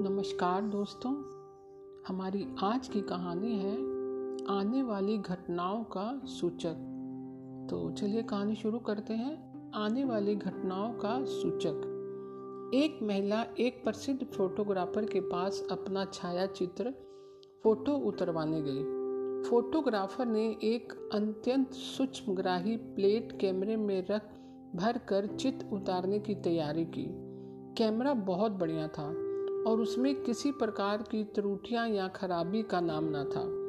नमस्कार दोस्तों। हमारी आज की कहानी है आने वाली घटनाओं का सूचक। तो चलिए कहानी शुरू करते हैं। आने वाली घटनाओं का सूचक। एक महिला एक प्रसिद्ध फोटोग्राफर के पास अपना छाया चित्र फ़ोटो उतरवाने गई। फोटोग्राफर ने एक अत्यंत सूक्ष्मग्राही प्लेट कैमरे में रख भर कर चित्र उतारने की तैयारी की। कैमरा बहुत बढ़िया था। और उसमें किसी प्रकार की त्रुटियाँ या खराबी का नाम न था।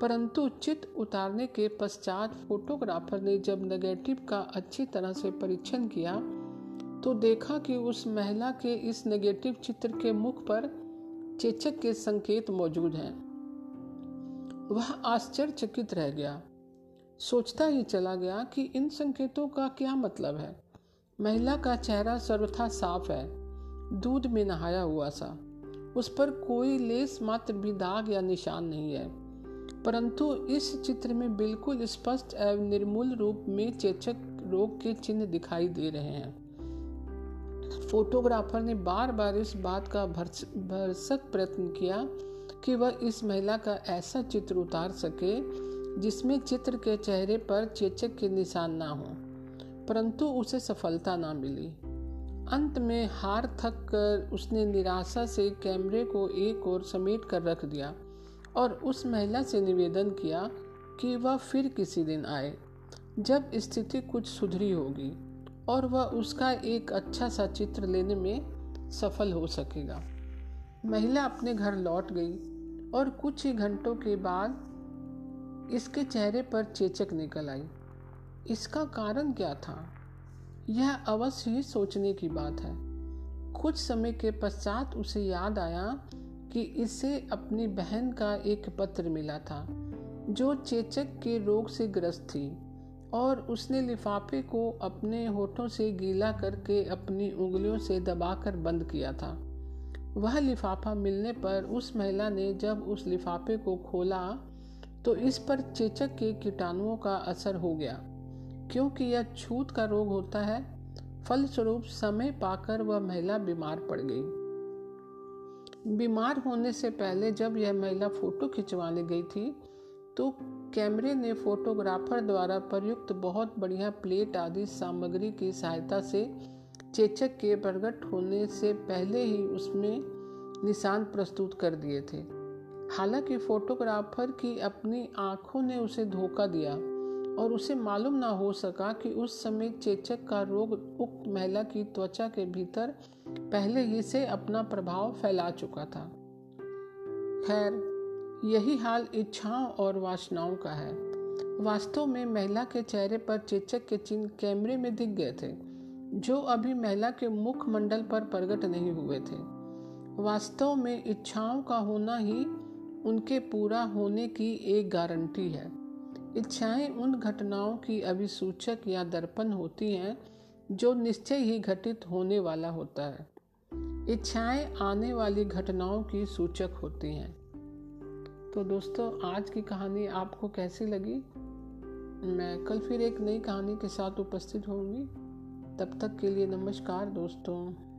परंतु चित्र उतारने के पश्चात फोटोग्राफर ने जब नेगेटिव का अच्छी तरह से परीक्षण किया तो देखा कि उस महिला के इस नेगेटिव चित्र के मुख पर चेचक के संकेत मौजूद हैं। वह आश्चर्यचकित रह गया। सोचता ही चला गया कि इन संकेतों का क्या मतलब है? महिला का चेहरा सर्वथा साफ़ है। दूध में नहाया हुआ सा। उस पर कोई लेस मात्र भी दाग या निशान नहीं है। परंतु इस चित्र में बिल्कुल स्पष्ट एवं निर्मूल रूप में चेचक रोग के चिन्ह दिखाई दे रहे हैं। फोटोग्राफर ने बार बार इस बात का भरसक प्रयत्न किया कि वह इस महिला का ऐसा चित्र उतार सके, जिसमें चित्र के चेहरे पर चेचक के निशान ना हो, परंतु उसे सफलता ना मिली। अंत में हार थक कर उसने निराशा से कैमरे को एक और समेट कर रख दिया और उस महिला से निवेदन किया कि वह फिर किसी दिन आए, जब स्थिति कुछ सुधरी होगी और वह उसका एक अच्छा सा चित्र लेने में सफल हो सकेगा। महिला अपने घर लौट गई और कुछ ही घंटों के बाद इसके चेहरे पर चेचक निकल आई। इसका कारण क्या था? यह अवश्य ही सोचने की बात है। कुछ समय के पश्चात उसे याद आया कि इसे अपनी बहन का एक पत्र मिला था, जो चेचक के रोग से ग्रस्त थी, और उसने लिफाफे को अपने होठों से गीला करके अपनी उंगलियों से दबाकर बंद किया था। वह लिफाफा मिलने पर उस महिला ने जब उस लिफाफे को खोला तो इस पर चेचक के कीटाणुओं का असर हो गया। क्योंकि यह छूत का रोग होता है, फलस्वरूप समय पाकर वह महिला बीमार पड़ गई। बीमार होने से पहले जब यह महिला फ़ोटो खिंचवाने गई थी तो कैमरे ने फोटोग्राफर द्वारा प्रयुक्त बहुत बढ़िया प्लेट आदि सामग्री की सहायता से चेचक के प्रकट होने से पहले ही उसमें निशान प्रस्तुत कर दिए थे। हालाँकि फोटोग्राफर की अपनी आँखों ने उसे धोखा दिया। और उसे मालूम ना हो सका कि उस समय चेचक का रोग उक्त महिला की त्वचा के भीतर पहले ही से अपना प्रभाव फैला चुका था। खैर, यही हाल इच्छाओं और वासनाओं का है। वास्तव में महिला के चेहरे पर चेचक के चिन्ह कैमरे में दिख गए थे, जो अभी महिला के मुखमंडल पर प्रकट नहीं हुए थे। वास्तव में इच्छाओं का होना ही उनके पूरा होने की एक गारंटी है। इच्छाएँ उन घटनाओं की अभिसूचक या दर्पण होती हैं, जो निश्चय ही घटित होने वाला होता है। इच्छाएँ आने वाली घटनाओं की सूचक होती हैं। तो दोस्तों, आज की कहानी आपको कैसी लगी? मैं कल फिर एक नई कहानी के साथ उपस्थित होंगी तब तक के लिए नमस्कार दोस्तों।